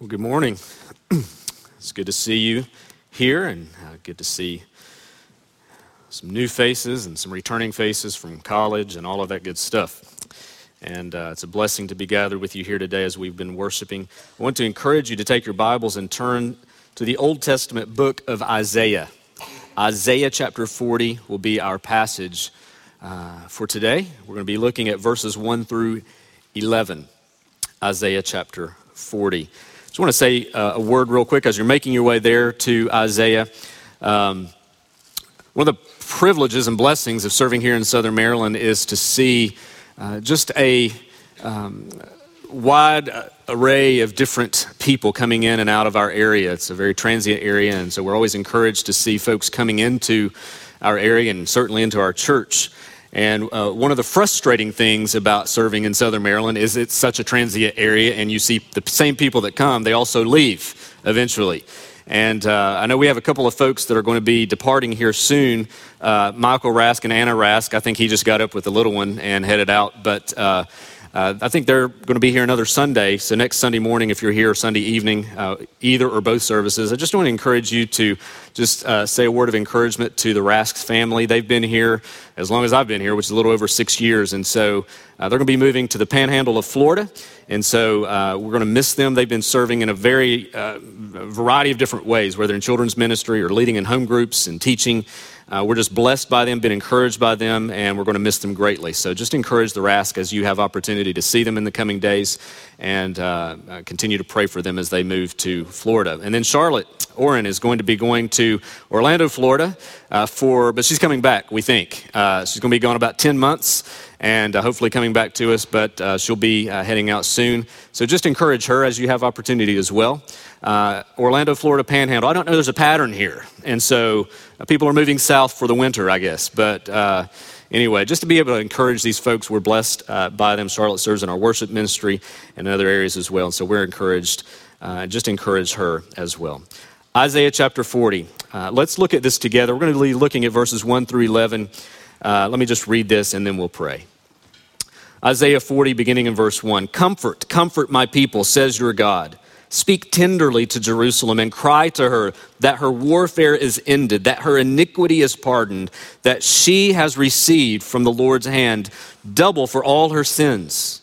Well, good morning. It's good to see you here and uh, good to see some new faces and some returning faces from college and all of that good stuff. And uh, it's a blessing to be gathered with you here today as we've been worshiping. I want to encourage you to take your Bibles and turn to the Old Testament book of Isaiah. Isaiah chapter 40 will be our passage uh, for today. We're going to be looking at verses 1 through 11. Isaiah chapter 40 just want to say uh, a word real quick as you're making your way there to Isaiah. Um, one of the privileges and blessings of serving here in Southern Maryland is to see uh, just a um, wide array of different people coming in and out of our area. It's a very transient area, and so we're always encouraged to see folks coming into our area and certainly into our church. And uh, one of the frustrating things about serving in Southern Maryland is it's such a transient area, and you see the same people that come, they also leave eventually. And uh, I know we have a couple of folks that are going to be departing here soon. Uh, Michael Rask and Anna Rask. I think he just got up with the little one and headed out. But uh, I think they're going to be here another Sunday. So next Sunday morning, if you're here, Sunday evening, uh, either or both services, I just want to encourage you to just uh, say a word of encouragement to the Rasks family. They've been here as long as I've been here, which is a little over six years, and so uh, they're going to be moving to the Panhandle of Florida, and so uh, we're going to miss them. They've been serving in a very uh, variety of different ways, whether in children's ministry or leading in home groups and teaching. Uh, we're just blessed by them, been encouraged by them, and we're going to miss them greatly. So just encourage the Rask as you have opportunity to see them in the coming days and uh, uh, continue to pray for them as they move to Florida. And then Charlotte Oren is going to be going to Orlando, Florida uh, for, but she's coming back, we think. Uh, she's going to be gone about 10 months and uh, hopefully coming back to us, but uh, she'll be uh, heading out soon. So just encourage her as you have opportunity as well. Uh, Orlando, Florida Panhandle. I don't know there's a pattern here, and so people are moving south for the winter, I guess. But anyway, just to be able to encourage these folks, we're blessed by them. Charlotte serves in our worship ministry and in other areas as well, and so we're encouraged. just encourage her as well. Isaiah chapter 40. let's look at this together. We're going to be looking at verses 1 through 11. Uh, let me just read this and then we'll pray. Isaiah 40, beginning in verse 1 Comfort, comfort my people, says your God. Speak tenderly to Jerusalem and cry to her that her warfare is ended, that her iniquity is pardoned, that she has received from the Lord's hand double for all her sins.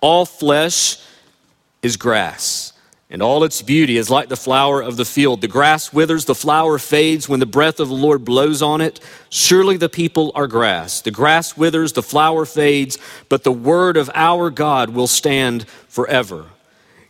All flesh is grass, and all its beauty is like the flower of the field. The grass withers, the flower fades when the breath of the Lord blows on it. Surely the people are grass. The grass withers, the flower fades, but the word of our God will stand forever.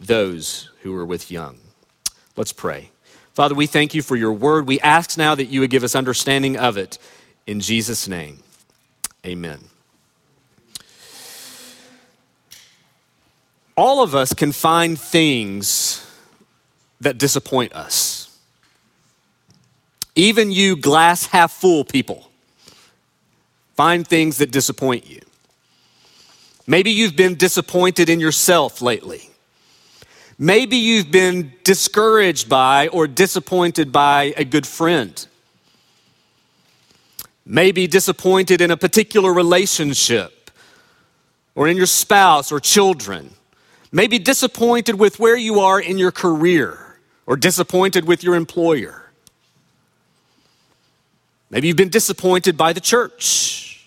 those who are with young. Let's pray. Father, we thank you for your word. We ask now that you would give us understanding of it. In Jesus' name, amen. All of us can find things that disappoint us. Even you, glass half full people, find things that disappoint you. Maybe you've been disappointed in yourself lately. Maybe you've been discouraged by or disappointed by a good friend. Maybe disappointed in a particular relationship or in your spouse or children. Maybe disappointed with where you are in your career or disappointed with your employer. Maybe you've been disappointed by the church.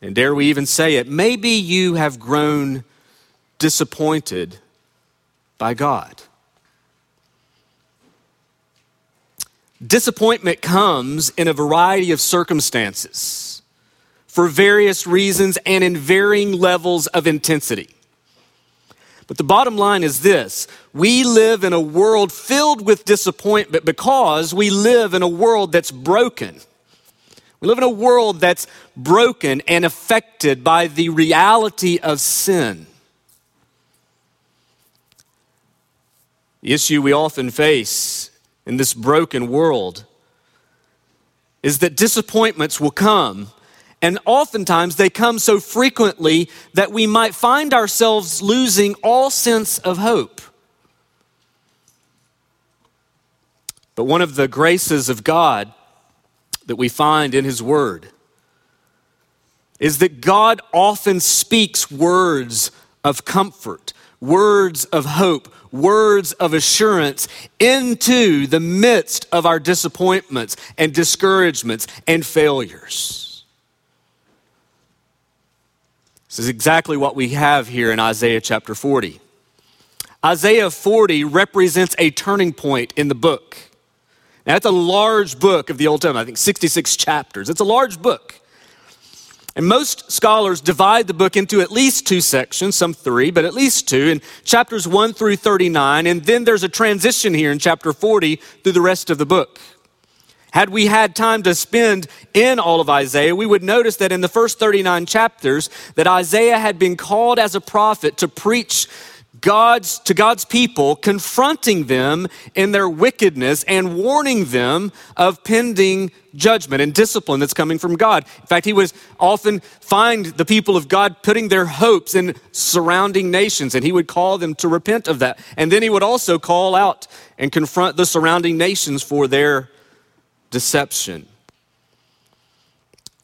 And dare we even say it, maybe you have grown disappointed by God. Disappointment comes in a variety of circumstances for various reasons and in varying levels of intensity. But the bottom line is this we live in a world filled with disappointment because we live in a world that's broken. We live in a world that's broken and affected by the reality of sin. The issue we often face in this broken world is that disappointments will come and oftentimes they come so frequently that we might find ourselves losing all sense of hope. But one of the graces of God that we find in His Word is that God often speaks words of comfort, words of hope, words of assurance into the midst of our disappointments and discouragements and failures. This is exactly what we have here in Isaiah chapter 40. Isaiah 40 represents a turning point in the book. Now, it's a large book of the Old Testament, I think 66 chapters. It's a large book. And most scholars divide the book into at least two sections, some three, but at least two, in chapters 1 through 39. And then there's a transition here in chapter 40 through the rest of the book. Had we had time to spend in all of Isaiah, we would notice that in the first 39 chapters that Isaiah had been called as a prophet to preach God's to God's people, confronting them in their wickedness and warning them of pending judgment and discipline that's coming from God. In fact, he would often find the people of God putting their hopes in surrounding nations, and he would call them to repent of that. And then he would also call out and confront the surrounding nations for their deception.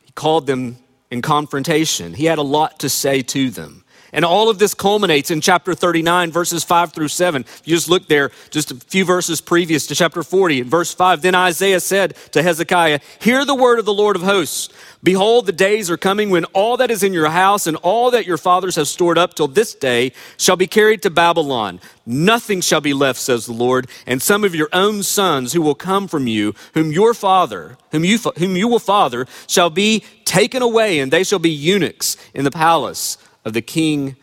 He called them in confrontation. He had a lot to say to them. And all of this culminates in chapter 39, verses 5 through 7. You just look there, just a few verses previous to chapter 40, verse 5. Then Isaiah said to Hezekiah, Hear the word of the Lord of hosts. Behold, the days are coming when all that is in your house and all that your fathers have stored up till this day shall be carried to Babylon. Nothing shall be left, says the Lord, and some of your own sons who will come from you, whom your father, whom you, whom you will father, shall be taken away, and they shall be eunuchs in the palace of the king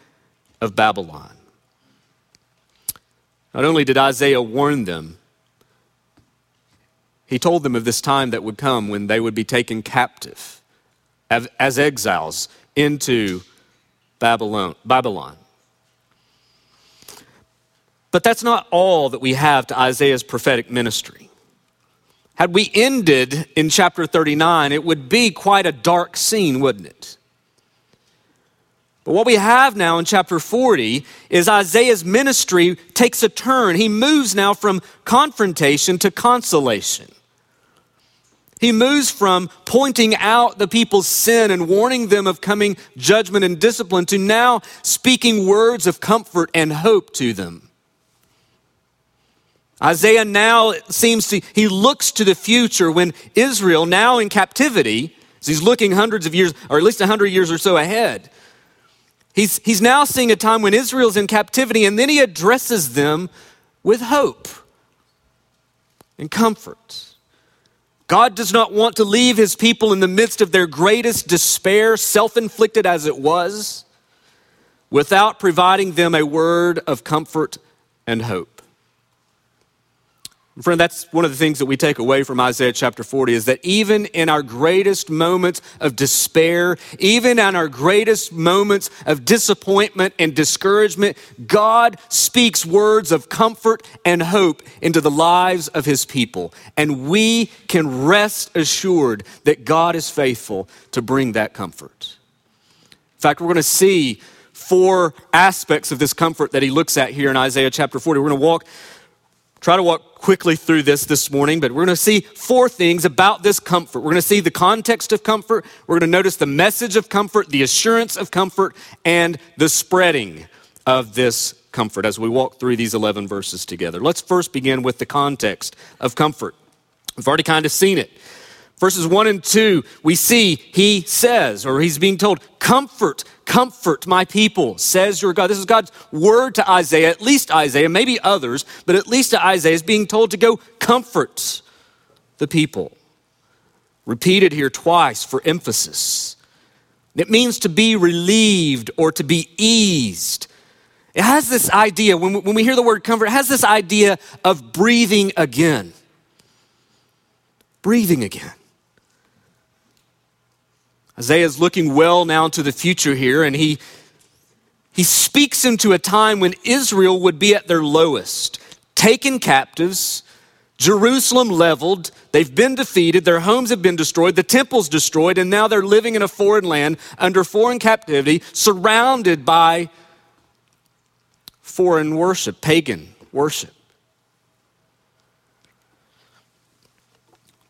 of Babylon. Not only did Isaiah warn them, he told them of this time that would come when they would be taken captive as exiles into Babylon. Babylon. But that's not all that we have to Isaiah's prophetic ministry. Had we ended in chapter 39, it would be quite a dark scene, wouldn't it? But what we have now in chapter 40 is Isaiah's ministry takes a turn. He moves now from confrontation to consolation. He moves from pointing out the people's sin and warning them of coming judgment and discipline to now speaking words of comfort and hope to them. Isaiah now seems to, he looks to the future when Israel, now in captivity, he's looking hundreds of years, or at least a hundred years or so ahead, He's, he's now seeing a time when Israel's in captivity, and then he addresses them with hope and comfort. God does not want to leave his people in the midst of their greatest despair, self inflicted as it was, without providing them a word of comfort and hope. Friend, that's one of the things that we take away from Isaiah chapter 40 is that even in our greatest moments of despair, even in our greatest moments of disappointment and discouragement, God speaks words of comfort and hope into the lives of his people. And we can rest assured that God is faithful to bring that comfort. In fact, we're going to see four aspects of this comfort that he looks at here in Isaiah chapter 40. We're going to walk try to walk quickly through this this morning, but we're going to see four things about this comfort. We're going to see the context of comfort, we're going to notice the message of comfort, the assurance of comfort, and the spreading of this comfort as we walk through these 11 verses together. Let's first begin with the context of comfort. We've already kind of seen it. Verses 1 and 2, we see he says, or he's being told, Comfort, comfort my people, says your God. This is God's word to Isaiah, at least Isaiah, maybe others, but at least to Isaiah is being told to go comfort the people. Repeated here twice for emphasis. It means to be relieved or to be eased. It has this idea, when we, when we hear the word comfort, it has this idea of breathing again. Breathing again. Isaiah is looking well now into the future here, and he, he speaks into a time when Israel would be at their lowest, taken captives, Jerusalem leveled, they've been defeated, their homes have been destroyed, the temple's destroyed, and now they're living in a foreign land under foreign captivity, surrounded by foreign worship, pagan worship.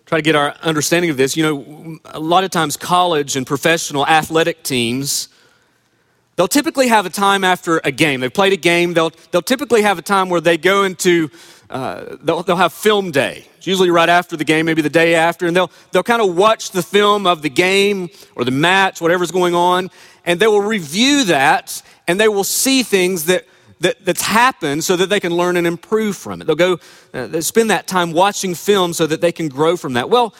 Try to get our understanding of this. You know, a lot of times college and professional athletic teams, they'll typically have a time after a game. They've played a game, they'll, they'll typically have a time where they go into uh, they'll, they'll have film day. It's usually right after the game, maybe the day after, and they'll, they'll kind of watch the film of the game or the match, whatever's going on, and they will review that and they will see things that, that, that's happened so that they can learn and improve from it. They'll go uh, they spend that time watching film so that they can grow from that. Well,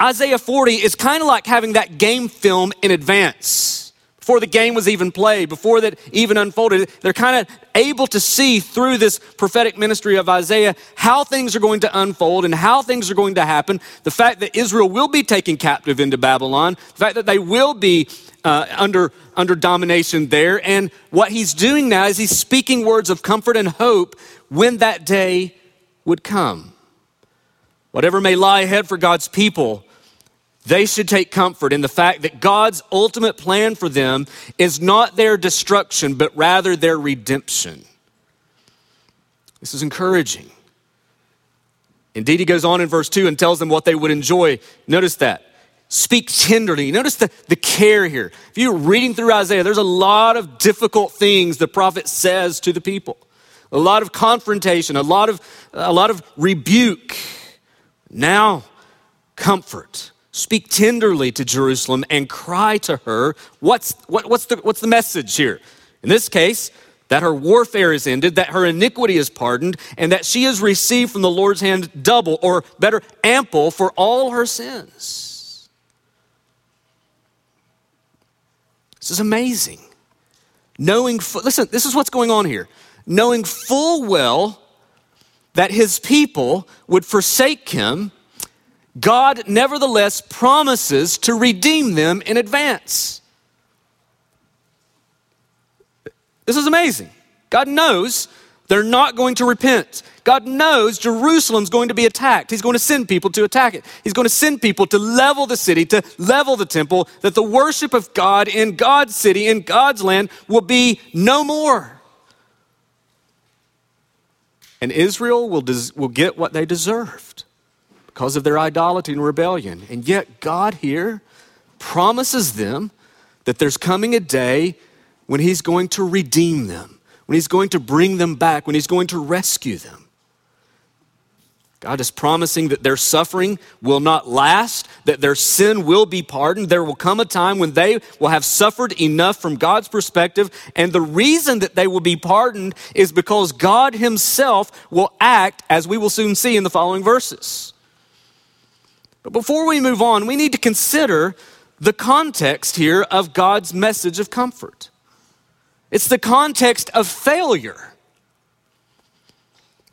Isaiah 40 is kind of like having that game film in advance before the game was even played, before that even unfolded. They're kind of able to see through this prophetic ministry of Isaiah how things are going to unfold and how things are going to happen. The fact that Israel will be taken captive into Babylon, the fact that they will be uh, under, under domination there. And what he's doing now is he's speaking words of comfort and hope when that day would come. Whatever may lie ahead for God's people, they should take comfort in the fact that God's ultimate plan for them is not their destruction, but rather their redemption. This is encouraging. Indeed, he goes on in verse 2 and tells them what they would enjoy. Notice that. Speak tenderly. Notice the, the care here. If you're reading through Isaiah, there's a lot of difficult things the prophet says to the people. A lot of confrontation, a lot of, a lot of rebuke. Now, comfort. Speak tenderly to Jerusalem and cry to her. What's, what, what's, the, what's the message here? In this case, that her warfare is ended, that her iniquity is pardoned, and that she has received from the Lord's hand double, or better, ample, for all her sins. This is amazing. Knowing, listen, this is what's going on here. Knowing full well that his people would forsake him God nevertheless promises to redeem them in advance. This is amazing. God knows they're not going to repent. God knows Jerusalem's going to be attacked. He's going to send people to attack it. He's going to send people to level the city, to level the temple, that the worship of God in God's city, in God's land, will be no more. And Israel will, des- will get what they deserved because of their idolatry and rebellion. And yet, God here promises them that there's coming a day when He's going to redeem them, when He's going to bring them back, when He's going to rescue them. God is promising that their suffering will not last, that their sin will be pardoned. There will come a time when they will have suffered enough from God's perspective. And the reason that they will be pardoned is because God Himself will act, as we will soon see in the following verses. But before we move on, we need to consider the context here of God's message of comfort. It's the context of failure.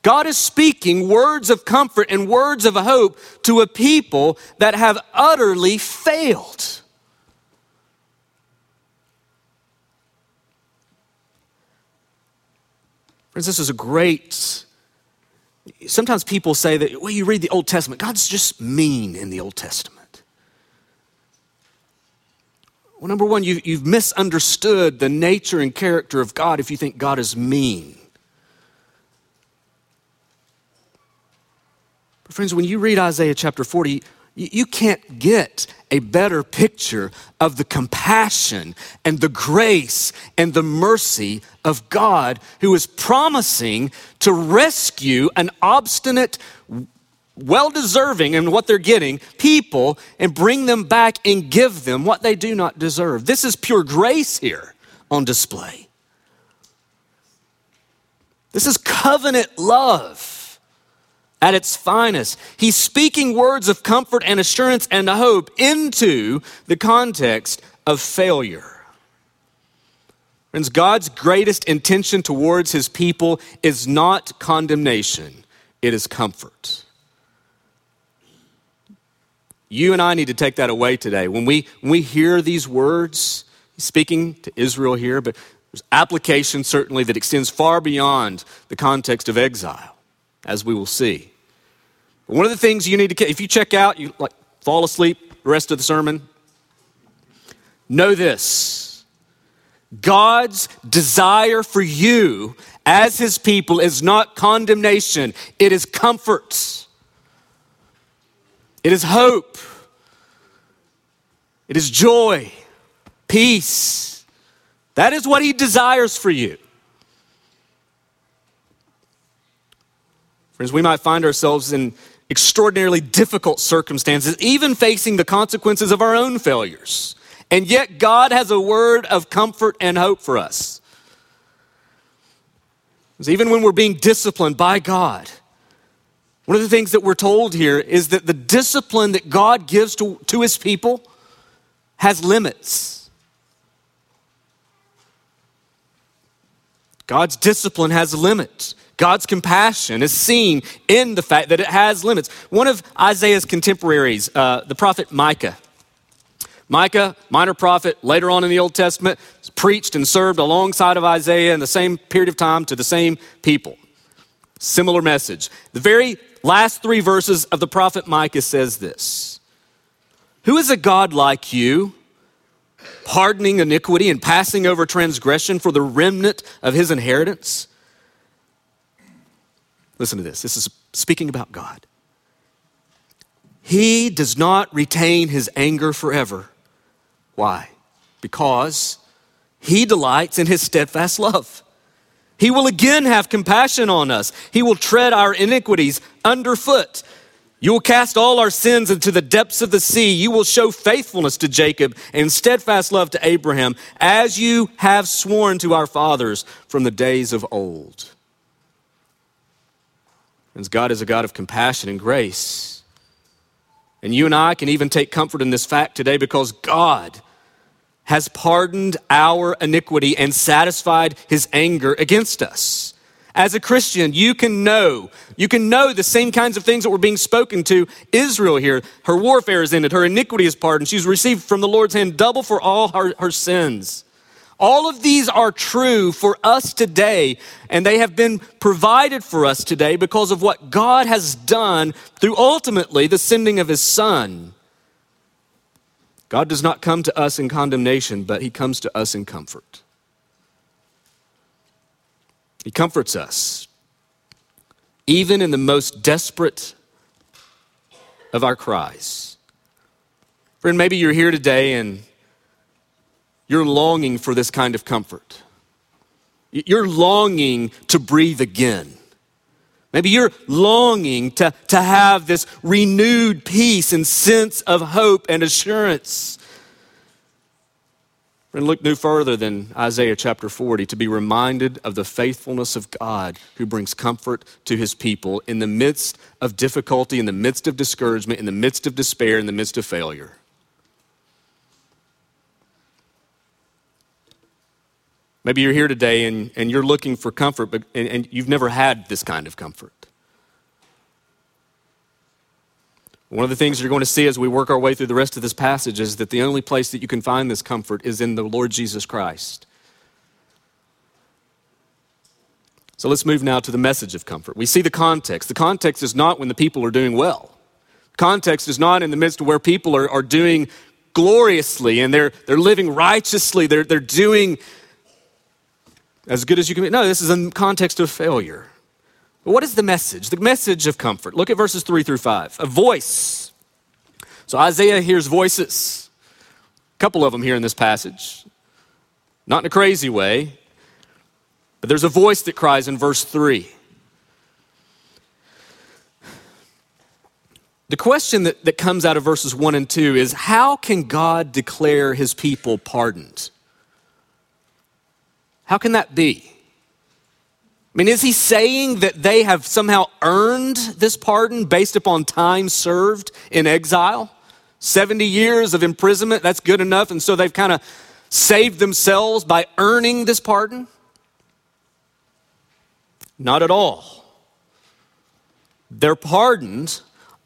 God is speaking words of comfort and words of hope to a people that have utterly failed. Friends, this is a great sometimes people say that, well, you read the Old Testament, God's just mean in the Old Testament. Well, number one, you, you've misunderstood the nature and character of God if you think God is mean. But, friends, when you read Isaiah chapter 40, you can't get a better picture of the compassion and the grace and the mercy of God who is promising to rescue an obstinate, well deserving in what they're getting people and bring them back and give them what they do not deserve. This is pure grace here on display. This is covenant love at its finest. He's speaking words of comfort and assurance and hope into the context of failure. Friends, God's greatest intention towards his people is not condemnation, it is comfort. You and I need to take that away today. When we, when we hear these words, speaking to Israel here, but there's application certainly that extends far beyond the context of exile, as we will see. One of the things you need to, if you check out, you like fall asleep the rest of the sermon, know this God's desire for you as his people is not condemnation, it is comfort. It is hope. It is joy, peace. That is what he desires for you. Friends, we might find ourselves in extraordinarily difficult circumstances, even facing the consequences of our own failures. And yet, God has a word of comfort and hope for us. Because even when we're being disciplined by God, one of the things that we're told here is that the discipline that God gives to, to his people has limits. God's discipline has limits. God's compassion is seen in the fact that it has limits. One of Isaiah's contemporaries, uh, the prophet Micah, Micah, minor prophet, later on in the Old Testament, preached and served alongside of Isaiah in the same period of time to the same people. Similar message. The very last three verses of the prophet Micah says this Who is a God like you, pardoning iniquity and passing over transgression for the remnant of his inheritance? Listen to this. This is speaking about God. He does not retain his anger forever why? Because he delights in his steadfast love. He will again have compassion on us. He will tread our iniquities underfoot. You will cast all our sins into the depths of the sea. You will show faithfulness to Jacob and steadfast love to Abraham, as you have sworn to our fathers from the days of old. Friends, God is a God of compassion and grace. And you and I can even take comfort in this fact today because God has pardoned our iniquity and satisfied his anger against us. As a Christian, you can know, you can know the same kinds of things that were being spoken to Israel here. Her warfare is ended, her iniquity is pardoned. She's received from the Lord's hand double for all her, her sins. All of these are true for us today, and they have been provided for us today because of what God has done through ultimately the sending of his Son. God does not come to us in condemnation, but he comes to us in comfort. He comforts us, even in the most desperate of our cries. Friend, maybe you're here today and you're longing for this kind of comfort. You're longing to breathe again. Maybe you're longing to, to have this renewed peace and sense of hope and assurance. And look no further than Isaiah chapter 40 to be reminded of the faithfulness of God who brings comfort to his people in the midst of difficulty, in the midst of discouragement, in the midst of despair, in the midst of failure. Maybe you're here today and, and you're looking for comfort, but, and, and you've never had this kind of comfort. One of the things you're going to see as we work our way through the rest of this passage is that the only place that you can find this comfort is in the Lord Jesus Christ. So let's move now to the message of comfort. We see the context. The context is not when the people are doing well. Context is not in the midst of where people are, are doing gloriously and they're, they're living righteously. They're, they're doing as good as you can be. No, this is in context of failure. But what is the message? The message of comfort. Look at verses three through five. A voice. So Isaiah hears voices. A couple of them here in this passage. Not in a crazy way, but there's a voice that cries in verse three. The question that, that comes out of verses 1 and 2 is how can God declare his people pardoned? How can that be? I mean, is he saying that they have somehow earned this pardon based upon time served in exile? 70 years of imprisonment, that's good enough. And so they've kind of saved themselves by earning this pardon? Not at all. They're pardoned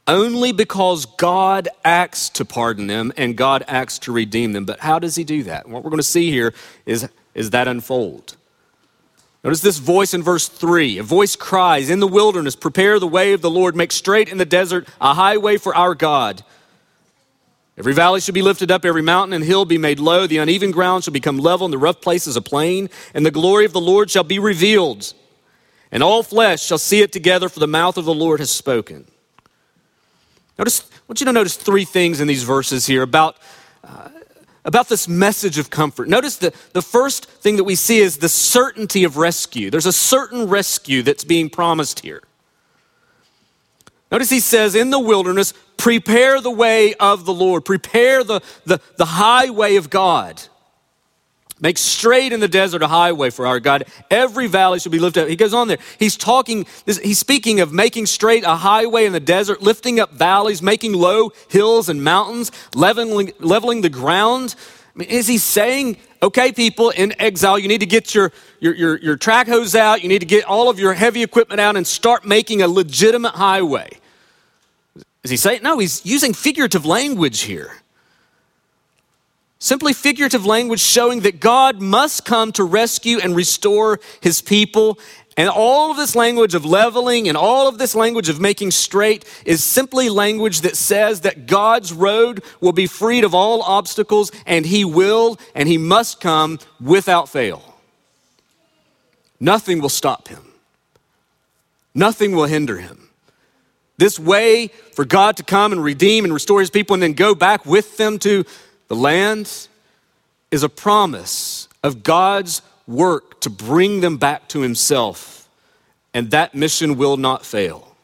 only because God acts to pardon them and God acts to redeem them. But how does He do that? what we're going to see here is, is that unfold. Notice this voice in verse 3. A voice cries, In the wilderness, prepare the way of the Lord, make straight in the desert a highway for our God. Every valley shall be lifted up, every mountain and hill be made low, the uneven ground shall become level, and the rough places a plain, and the glory of the Lord shall be revealed. And all flesh shall see it together, for the mouth of the Lord has spoken. Notice, I want you to notice three things in these verses here about, about this message of comfort. Notice the, the first thing that we see is the certainty of rescue. There's a certain rescue that's being promised here. Notice he says, in the wilderness, prepare the way of the Lord, prepare the, the, the highway of God. Make straight in the desert a highway for our God. Every valley shall be lifted up. He goes on there. He's talking, he's speaking of making straight a highway in the desert, lifting up valleys, making low hills and mountains, leveling, leveling the ground. I mean, is he saying, okay, people in exile, you need to get your, your, your, your track hoes out, you need to get all of your heavy equipment out and start making a legitimate highway? Is he saying? No, he's using figurative language here. Simply figurative language showing that God must come to rescue and restore his people. And all of this language of leveling and all of this language of making straight is simply language that says that God's road will be freed of all obstacles and he will and he must come without fail. Nothing will stop him, nothing will hinder him. This way for God to come and redeem and restore his people and then go back with them to the land is a promise of God's work to bring them back to Himself, and that mission will not fail.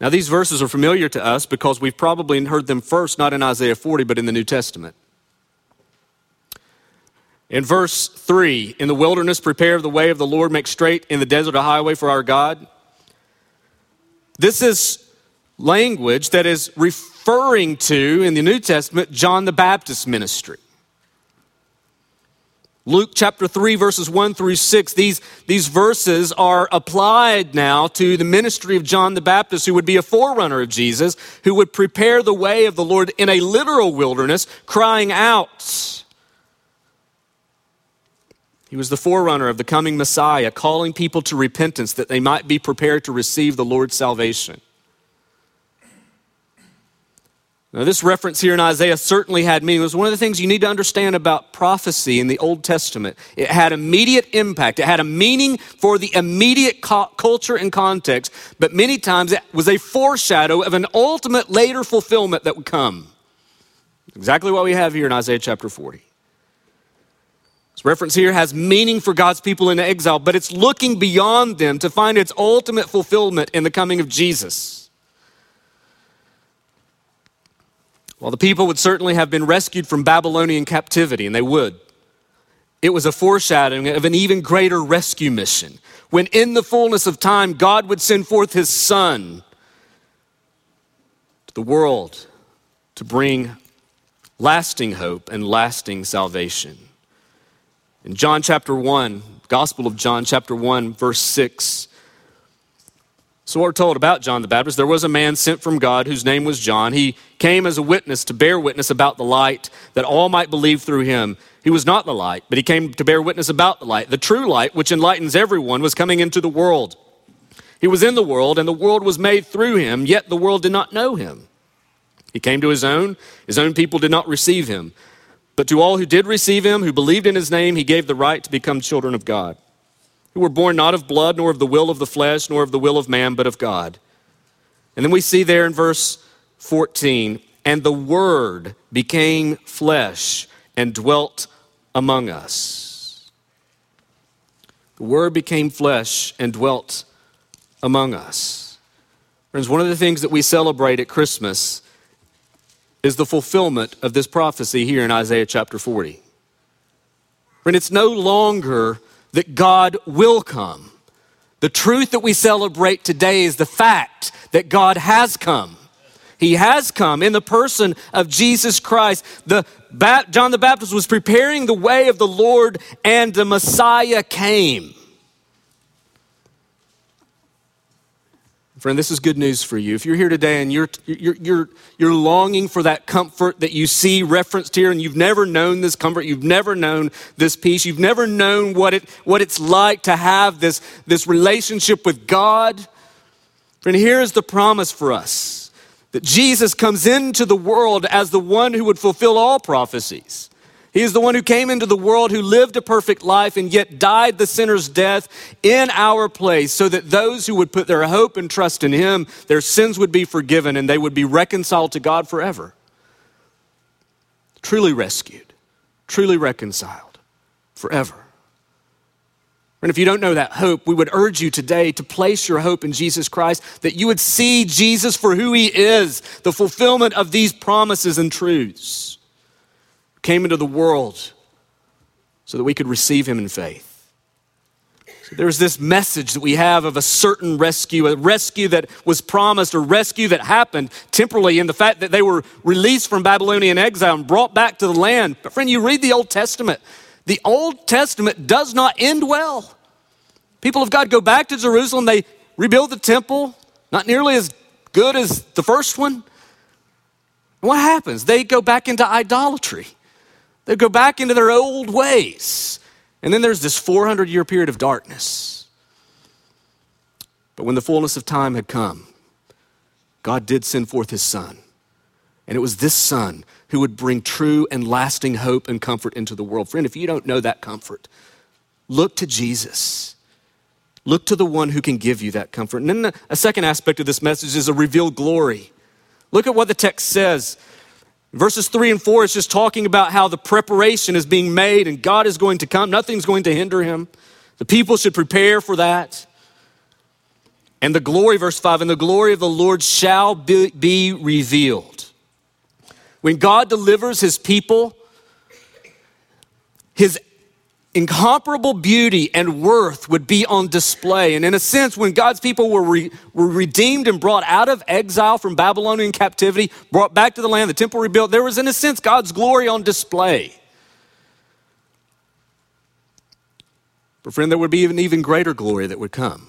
Now, these verses are familiar to us because we've probably heard them first, not in Isaiah 40, but in the New Testament. In verse 3, in the wilderness, prepare the way of the Lord, make straight in the desert a highway for our God. This is language that is to, in the New Testament, John the Baptist ministry. Luke chapter 3, verses 1 through 6, these, these verses are applied now to the ministry of John the Baptist, who would be a forerunner of Jesus, who would prepare the way of the Lord in a literal wilderness, crying out. He was the forerunner of the coming Messiah, calling people to repentance that they might be prepared to receive the Lord's salvation. Now, this reference here in Isaiah certainly had meaning. It was one of the things you need to understand about prophecy in the Old Testament. It had immediate impact, it had a meaning for the immediate culture and context, but many times it was a foreshadow of an ultimate later fulfillment that would come. Exactly what we have here in Isaiah chapter 40. This reference here has meaning for God's people in exile, but it's looking beyond them to find its ultimate fulfillment in the coming of Jesus. While the people would certainly have been rescued from Babylonian captivity, and they would, it was a foreshadowing of an even greater rescue mission. When in the fullness of time, God would send forth his Son to the world to bring lasting hope and lasting salvation. In John chapter 1, Gospel of John chapter 1, verse 6, so, we're told about John the Baptist there was a man sent from God whose name was John. He came as a witness to bear witness about the light, that all might believe through him. He was not the light, but he came to bear witness about the light. The true light, which enlightens everyone, was coming into the world. He was in the world, and the world was made through him, yet the world did not know him. He came to his own, his own people did not receive him. But to all who did receive him, who believed in his name, he gave the right to become children of God who were born not of blood, nor of the will of the flesh, nor of the will of man, but of God. And then we see there in verse 14, and the Word became flesh and dwelt among us. The Word became flesh and dwelt among us. Friends, one of the things that we celebrate at Christmas is the fulfillment of this prophecy here in Isaiah chapter 40. And it's no longer that God will come. The truth that we celebrate today is the fact that God has come. He has come in the person of Jesus Christ. The, John the Baptist was preparing the way of the Lord, and the Messiah came. Friend, this is good news for you. If you're here today and you're, you're, you're, you're longing for that comfort that you see referenced here, and you've never known this comfort, you've never known this peace, you've never known what, it, what it's like to have this, this relationship with God, friend, here is the promise for us that Jesus comes into the world as the one who would fulfill all prophecies. He is the one who came into the world, who lived a perfect life, and yet died the sinner's death in our place, so that those who would put their hope and trust in him, their sins would be forgiven and they would be reconciled to God forever. Truly rescued, truly reconciled forever. And if you don't know that hope, we would urge you today to place your hope in Jesus Christ, that you would see Jesus for who he is, the fulfillment of these promises and truths came into the world so that we could receive him in faith. So there's this message that we have of a certain rescue, a rescue that was promised, a rescue that happened temporally in the fact that they were released from Babylonian exile and brought back to the land. But, friend, you read the Old Testament, the Old Testament does not end well. People of God go back to Jerusalem, they rebuild the temple, not nearly as good as the first one. What happens? They go back into idolatry. They go back into their old ways. And then there's this 400 year period of darkness. But when the fullness of time had come, God did send forth his son. And it was this son who would bring true and lasting hope and comfort into the world. Friend, if you don't know that comfort, look to Jesus. Look to the one who can give you that comfort. And then the, a second aspect of this message is a revealed glory. Look at what the text says Verses 3 and 4 is just talking about how the preparation is being made and God is going to come. Nothing's going to hinder him. The people should prepare for that. And the glory, verse 5, and the glory of the Lord shall be, be revealed. When God delivers his people, his incomparable beauty and worth would be on display. And in a sense, when God's people were, re- were redeemed and brought out of exile from Babylonian captivity, brought back to the land, the temple rebuilt, there was, in a sense, God's glory on display. But, friend, there would be an even greater glory that would come.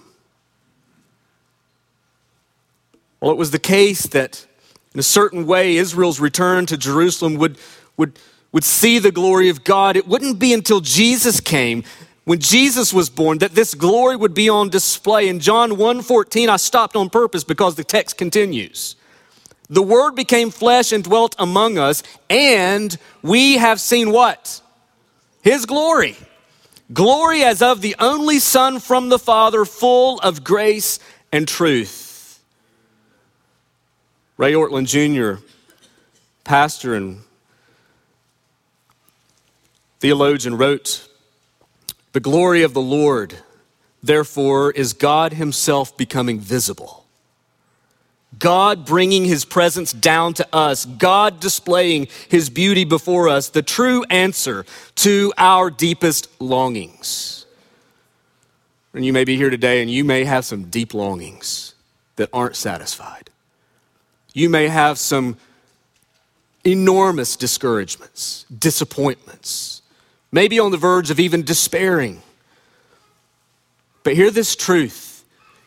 Well, it was the case that, in a certain way, Israel's return to Jerusalem would, would would see the glory of God, it wouldn't be until Jesus came, when Jesus was born, that this glory would be on display. In John 1:14, I stopped on purpose because the text continues. The word became flesh and dwelt among us, and we have seen what? His glory. Glory as of the only Son from the Father, full of grace and truth. Ray Ortlund Jr., pastor and theologian wrote, The glory of the Lord, therefore, is God Himself becoming visible. God bringing His presence down to us, God displaying His beauty before us, the true answer to our deepest longings. And you may be here today and you may have some deep longings that aren't satisfied. You may have some enormous discouragements, disappointments maybe on the verge of even despairing. But hear this truth.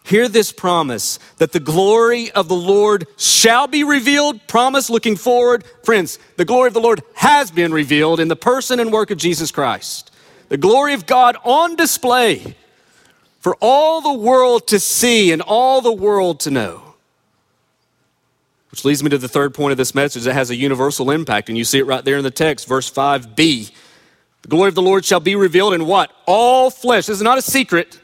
Hear this promise that the glory of the Lord shall be revealed. Promise looking forward. Friends, the glory of the Lord has been revealed in the person and work of Jesus Christ. The glory of God on display for all the world to see and all the world to know. Which leads me to the third point of this message that has a universal impact, and you see it right there in the text, verse 5b. The glory of the Lord shall be revealed in what? All flesh. This is not a secret.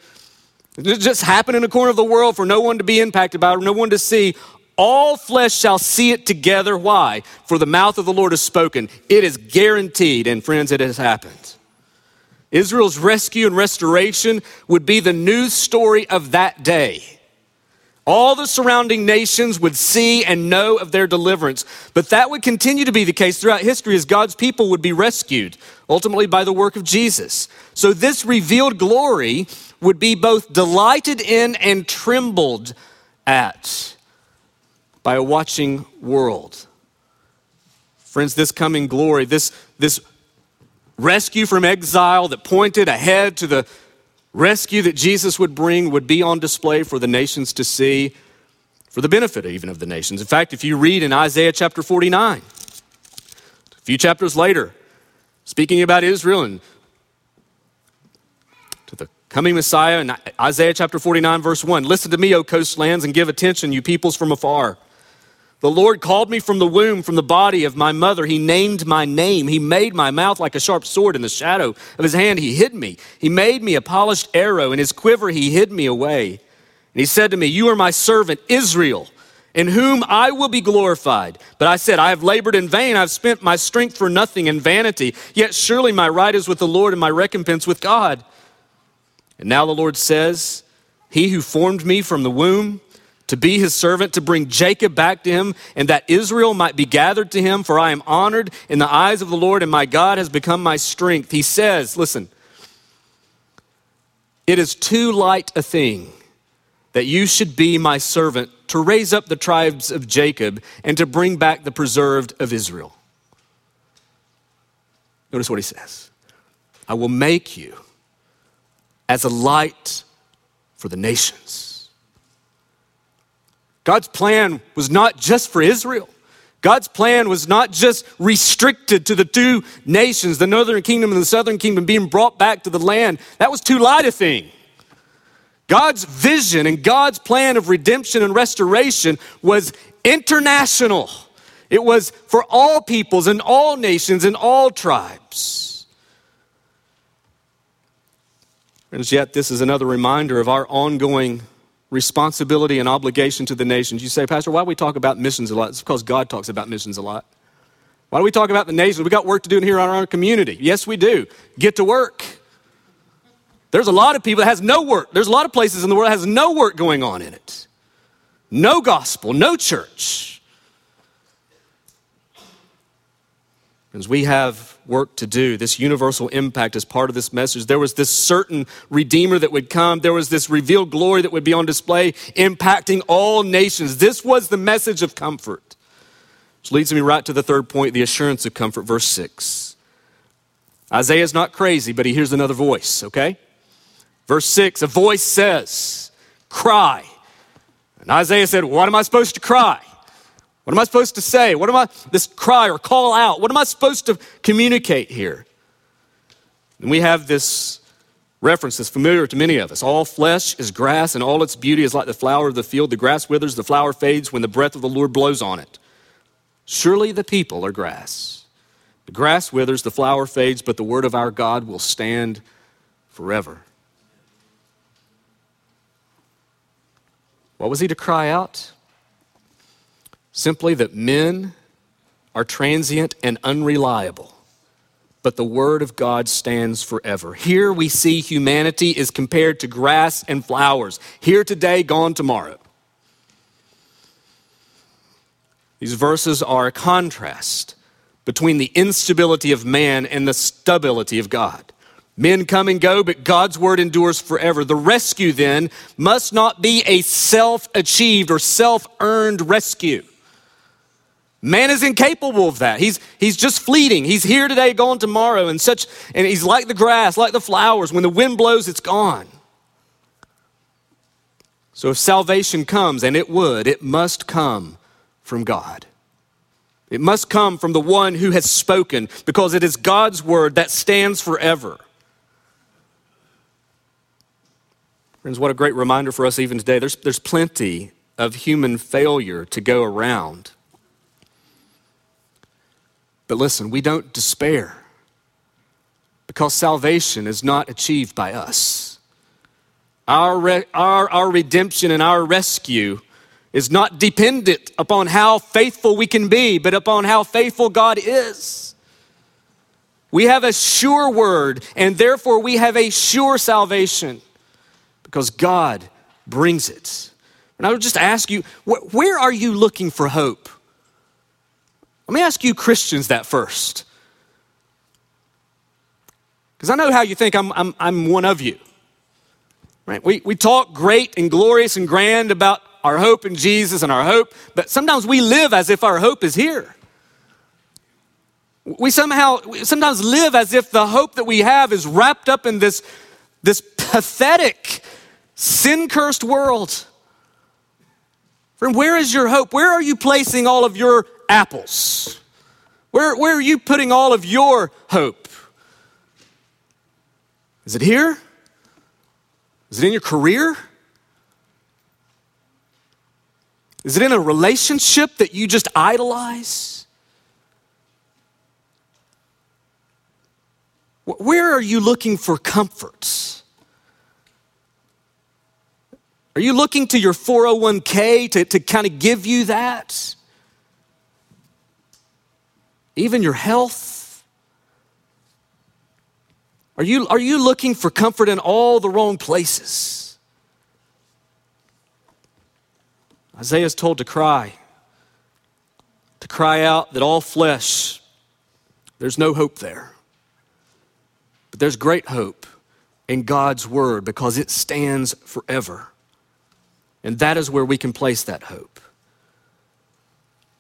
It just happened in a corner of the world for no one to be impacted by, it, no one to see. All flesh shall see it together. Why? For the mouth of the Lord has spoken. It is guaranteed, and friends, it has happened. Israel's rescue and restoration would be the news story of that day. All the surrounding nations would see and know of their deliverance. But that would continue to be the case throughout history as God's people would be rescued, ultimately by the work of Jesus. So this revealed glory would be both delighted in and trembled at by a watching world. Friends, this coming glory, this, this rescue from exile that pointed ahead to the rescue that Jesus would bring would be on display for the nations to see, for the benefit even of the nations. In fact, if you read in Isaiah chapter 49, a few chapters later, speaking about Israel and to the coming Messiah in Isaiah chapter 49, verse 1 Listen to me, O coastlands, and give attention, you peoples from afar. The Lord called me from the womb, from the body of my mother. He named my name. He made my mouth like a sharp sword. In the shadow of his hand, he hid me. He made me a polished arrow. In his quiver, he hid me away. And he said to me, You are my servant, Israel, in whom I will be glorified. But I said, I have labored in vain. I've spent my strength for nothing in vanity. Yet surely my right is with the Lord and my recompense with God. And now the Lord says, He who formed me from the womb, to be his servant, to bring Jacob back to him, and that Israel might be gathered to him, for I am honored in the eyes of the Lord, and my God has become my strength. He says, Listen, it is too light a thing that you should be my servant to raise up the tribes of Jacob and to bring back the preserved of Israel. Notice what he says I will make you as a light for the nations. God's plan was not just for Israel. God's plan was not just restricted to the two nations, the northern kingdom and the southern kingdom being brought back to the land. That was too light a thing. God's vision and God's plan of redemption and restoration was international. It was for all peoples and all nations and all tribes. And yet, this is another reminder of our ongoing responsibility and obligation to the nations. You say, Pastor, why do we talk about missions a lot? It's because God talks about missions a lot. Why do we talk about the nations? We got work to do in here in our own community. Yes, we do. Get to work. There's a lot of people that has no work. There's a lot of places in the world that has no work going on in it. No gospel, no church. Friends, we have work to do. This universal impact is part of this message. There was this certain Redeemer that would come, there was this revealed glory that would be on display, impacting all nations. This was the message of comfort. Which leads me right to the third point the assurance of comfort, verse 6. Isaiah's not crazy, but he hears another voice, okay? Verse 6 a voice says, Cry. And Isaiah said, What am I supposed to cry? What am I supposed to say? What am I, this cry or call out? What am I supposed to communicate here? And we have this reference that's familiar to many of us. All flesh is grass, and all its beauty is like the flower of the field. The grass withers, the flower fades when the breath of the Lord blows on it. Surely the people are grass. The grass withers, the flower fades, but the word of our God will stand forever. What was he to cry out? Simply that men are transient and unreliable, but the Word of God stands forever. Here we see humanity is compared to grass and flowers, here today, gone tomorrow. These verses are a contrast between the instability of man and the stability of God. Men come and go, but God's word endures forever. The rescue then must not be a self achieved or self earned rescue. Man is incapable of that. He's, he's just fleeting. He's here today, gone tomorrow, and such, and he's like the grass, like the flowers. When the wind blows, it's gone. So if salvation comes, and it would, it must come from God. It must come from the one who has spoken, because it is God's word that stands forever. Friends, what a great reminder for us even today. There's, there's plenty of human failure to go around. But listen, we don't despair because salvation is not achieved by us. Our, re- our, our redemption and our rescue is not dependent upon how faithful we can be, but upon how faithful God is. We have a sure word, and therefore we have a sure salvation because God brings it. And I would just ask you, wh- where are you looking for hope? Let me ask you Christians that first. Because I know how you think I'm, I'm, I'm one of you. Right? We, we talk great and glorious and grand about our hope in Jesus and our hope, but sometimes we live as if our hope is here. We somehow sometimes live as if the hope that we have is wrapped up in this, this pathetic, sin cursed world. Friend, where is your hope? Where are you placing all of your apples? Where, where are you putting all of your hope? Is it here? Is it in your career? Is it in a relationship that you just idolize? Where are you looking for comforts? Are you looking to your 401k to, to kind of give you that? Even your health? Are you, are you looking for comfort in all the wrong places? Isaiah is told to cry, to cry out that all flesh, there's no hope there. But there's great hope in God's word because it stands forever. And that is where we can place that hope.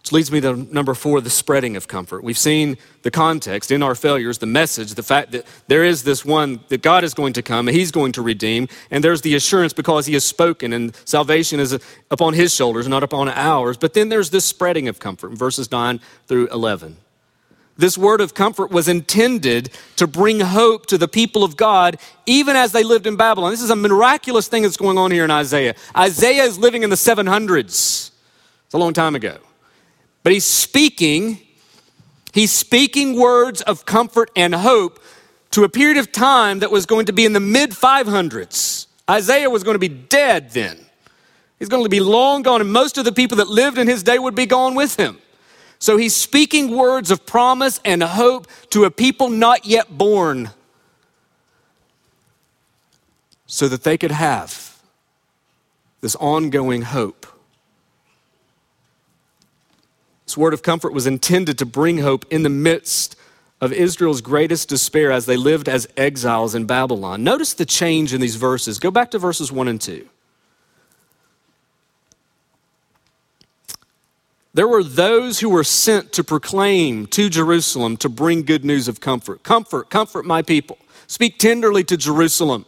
Which leads me to number four the spreading of comfort. We've seen the context in our failures, the message, the fact that there is this one that God is going to come and He's going to redeem. And there's the assurance because He has spoken and salvation is upon His shoulders, not upon ours. But then there's this spreading of comfort in verses 9 through 11. This word of comfort was intended to bring hope to the people of God, even as they lived in Babylon. This is a miraculous thing that's going on here in Isaiah. Isaiah is living in the 700s. It's a long time ago. But he's speaking, he's speaking words of comfort and hope to a period of time that was going to be in the mid 500s. Isaiah was going to be dead then. He's going to be long gone, and most of the people that lived in his day would be gone with him. So he's speaking words of promise and hope to a people not yet born so that they could have this ongoing hope. Word of comfort was intended to bring hope in the midst of Israel's greatest despair as they lived as exiles in Babylon. Notice the change in these verses. Go back to verses 1 and 2. There were those who were sent to proclaim to Jerusalem to bring good news of comfort. Comfort, comfort my people. Speak tenderly to Jerusalem.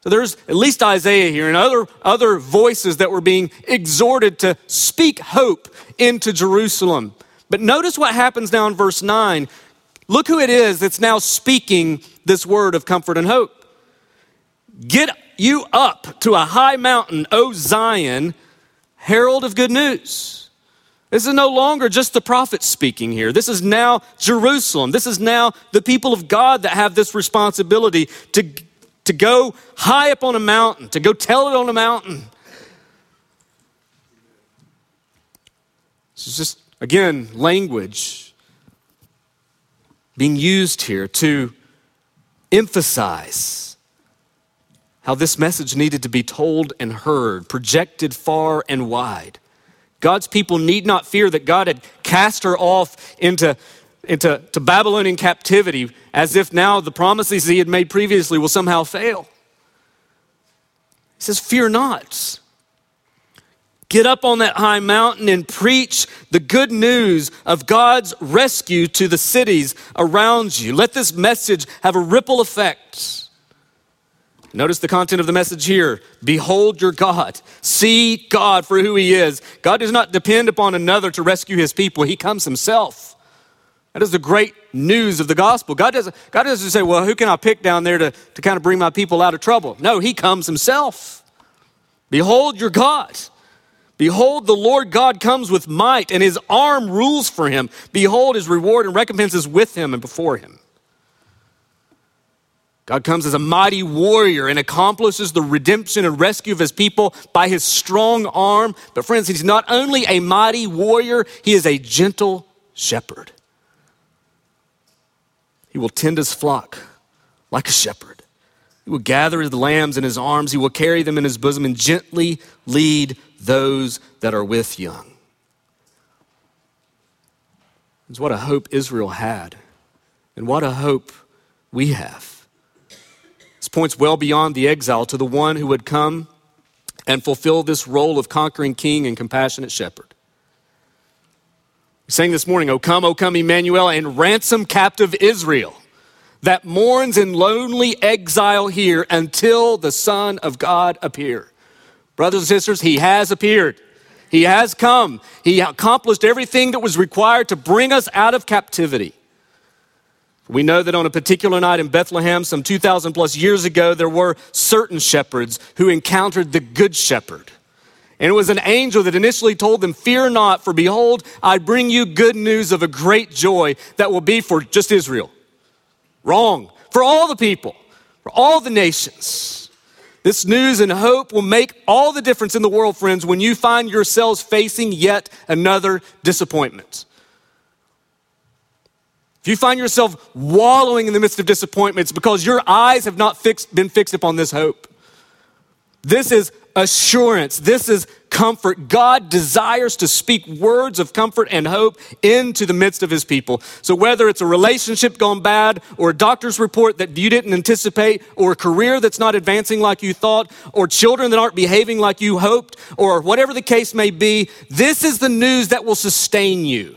So there's at least Isaiah here and other, other voices that were being exhorted to speak hope into Jerusalem. But notice what happens now in verse 9. Look who it is that's now speaking this word of comfort and hope. Get you up to a high mountain, O Zion, herald of good news. This is no longer just the prophets speaking here. This is now Jerusalem. This is now the people of God that have this responsibility to, to go high up on a mountain, to go tell it on a mountain. This is just, again, language being used here to emphasize how this message needed to be told and heard, projected far and wide. God's people need not fear that God had cast her off into, into to Babylonian captivity as if now the promises he had made previously will somehow fail. He says, Fear not. Get up on that high mountain and preach the good news of God's rescue to the cities around you. Let this message have a ripple effect. Notice the content of the message here. Behold your God. See God for who he is. God does not depend upon another to rescue his people, he comes himself. That is the great news of the gospel. God doesn't, God doesn't say, Well, who can I pick down there to, to kind of bring my people out of trouble? No, he comes himself. Behold your God. Behold, the Lord God comes with might, and his arm rules for him. Behold, his reward and recompense is with him and before him. God comes as a mighty warrior and accomplishes the redemption and rescue of his people by his strong arm. But, friends, he's not only a mighty warrior, he is a gentle shepherd. He will tend his flock like a shepherd. He will gather the lambs in his arms, he will carry them in his bosom and gently lead those that are with young. It's what a hope Israel had, and what a hope we have. This points well beyond the exile to the one who would come and fulfill this role of conquering king and compassionate shepherd. We sang this morning, O come, O come, Emmanuel, and ransom captive Israel that mourns in lonely exile here until the Son of God appear. Brothers and sisters, he has appeared. He has come. He accomplished everything that was required to bring us out of captivity. We know that on a particular night in Bethlehem, some 2,000 plus years ago, there were certain shepherds who encountered the Good Shepherd. And it was an angel that initially told them, Fear not, for behold, I bring you good news of a great joy that will be for just Israel. Wrong. For all the people, for all the nations. This news and hope will make all the difference in the world, friends, when you find yourselves facing yet another disappointment. If you find yourself wallowing in the midst of disappointments because your eyes have not fixed, been fixed upon this hope, this is assurance. This is comfort. God desires to speak words of comfort and hope into the midst of his people. So whether it's a relationship gone bad or a doctor's report that you didn't anticipate or a career that's not advancing like you thought or children that aren't behaving like you hoped or whatever the case may be, this is the news that will sustain you.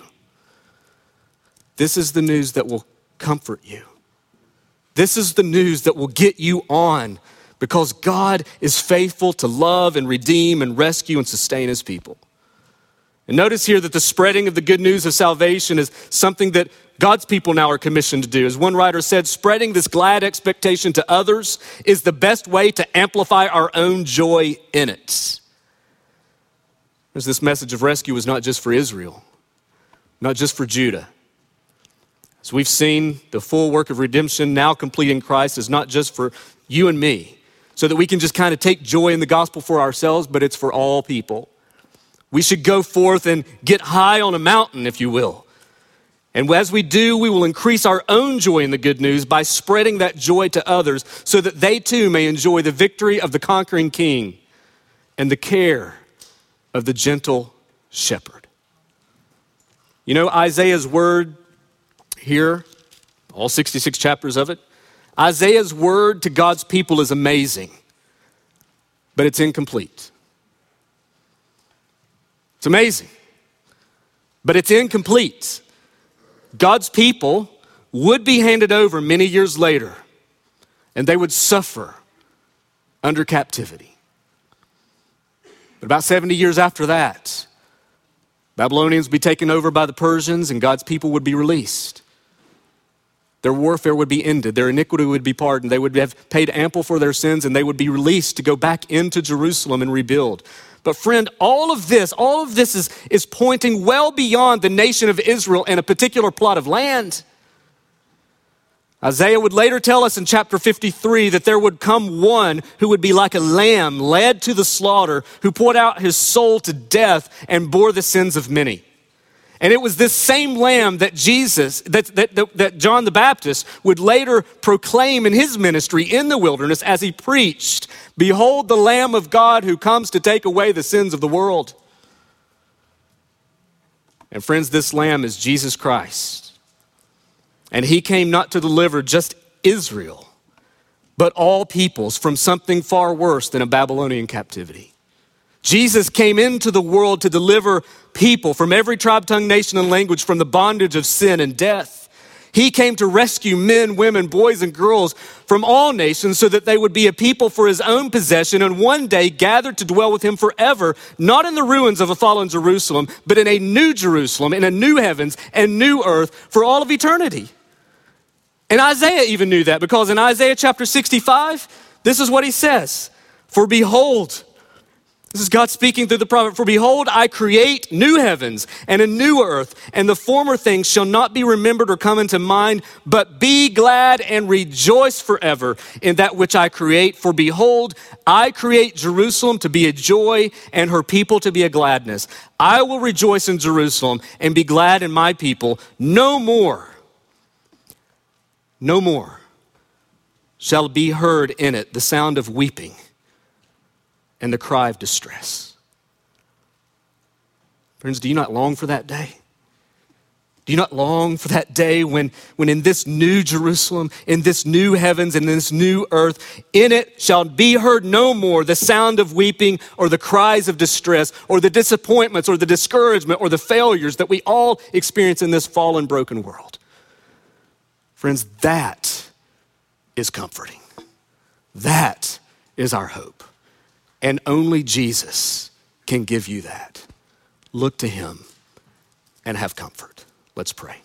This is the news that will comfort you. This is the news that will get you on because God is faithful to love and redeem and rescue and sustain his people. And notice here that the spreading of the good news of salvation is something that God's people now are commissioned to do. As one writer said, spreading this glad expectation to others is the best way to amplify our own joy in it. As this message of rescue was not just for Israel, not just for Judah, as we've seen, the full work of redemption now complete in Christ is not just for you and me, so that we can just kind of take joy in the gospel for ourselves, but it's for all people. We should go forth and get high on a mountain, if you will. And as we do, we will increase our own joy in the good news by spreading that joy to others so that they too may enjoy the victory of the conquering king and the care of the gentle shepherd. You know, Isaiah's word here, all 66 chapters of it. Isaiah's word to God's people is amazing, but it's incomplete. It's amazing, but it's incomplete. God's people would be handed over many years later, and they would suffer under captivity. But about 70 years after that, Babylonians would be taken over by the Persians, and God's people would be released. Their warfare would be ended, their iniquity would be pardoned, they would have paid ample for their sins, and they would be released to go back into Jerusalem and rebuild. But, friend, all of this, all of this is, is pointing well beyond the nation of Israel and a particular plot of land. Isaiah would later tell us in chapter 53 that there would come one who would be like a lamb led to the slaughter, who poured out his soul to death and bore the sins of many. And it was this same lamb that Jesus, that, that, that, that, John the Baptist would later proclaim in his ministry in the wilderness as he preached Behold the Lamb of God who comes to take away the sins of the world. And friends, this lamb is Jesus Christ. And he came not to deliver just Israel, but all peoples from something far worse than a Babylonian captivity. Jesus came into the world to deliver people from every tribe, tongue, nation, and language from the bondage of sin and death. He came to rescue men, women, boys, and girls from all nations so that they would be a people for his own possession and one day gathered to dwell with him forever, not in the ruins of a fallen Jerusalem, but in a new Jerusalem, in a new heavens and new earth for all of eternity. And Isaiah even knew that because in Isaiah chapter 65, this is what he says For behold, this is God speaking through the prophet. For behold, I create new heavens and a new earth, and the former things shall not be remembered or come into mind, but be glad and rejoice forever in that which I create. For behold, I create Jerusalem to be a joy and her people to be a gladness. I will rejoice in Jerusalem and be glad in my people. No more, no more shall be heard in it the sound of weeping and the cry of distress. Friends, do you not long for that day? Do you not long for that day when, when in this new Jerusalem, in this new heavens, in this new earth, in it shall be heard no more the sound of weeping or the cries of distress or the disappointments or the discouragement or the failures that we all experience in this fallen, broken world? Friends, that is comforting. That is our hope. And only Jesus can give you that. Look to him and have comfort. Let's pray.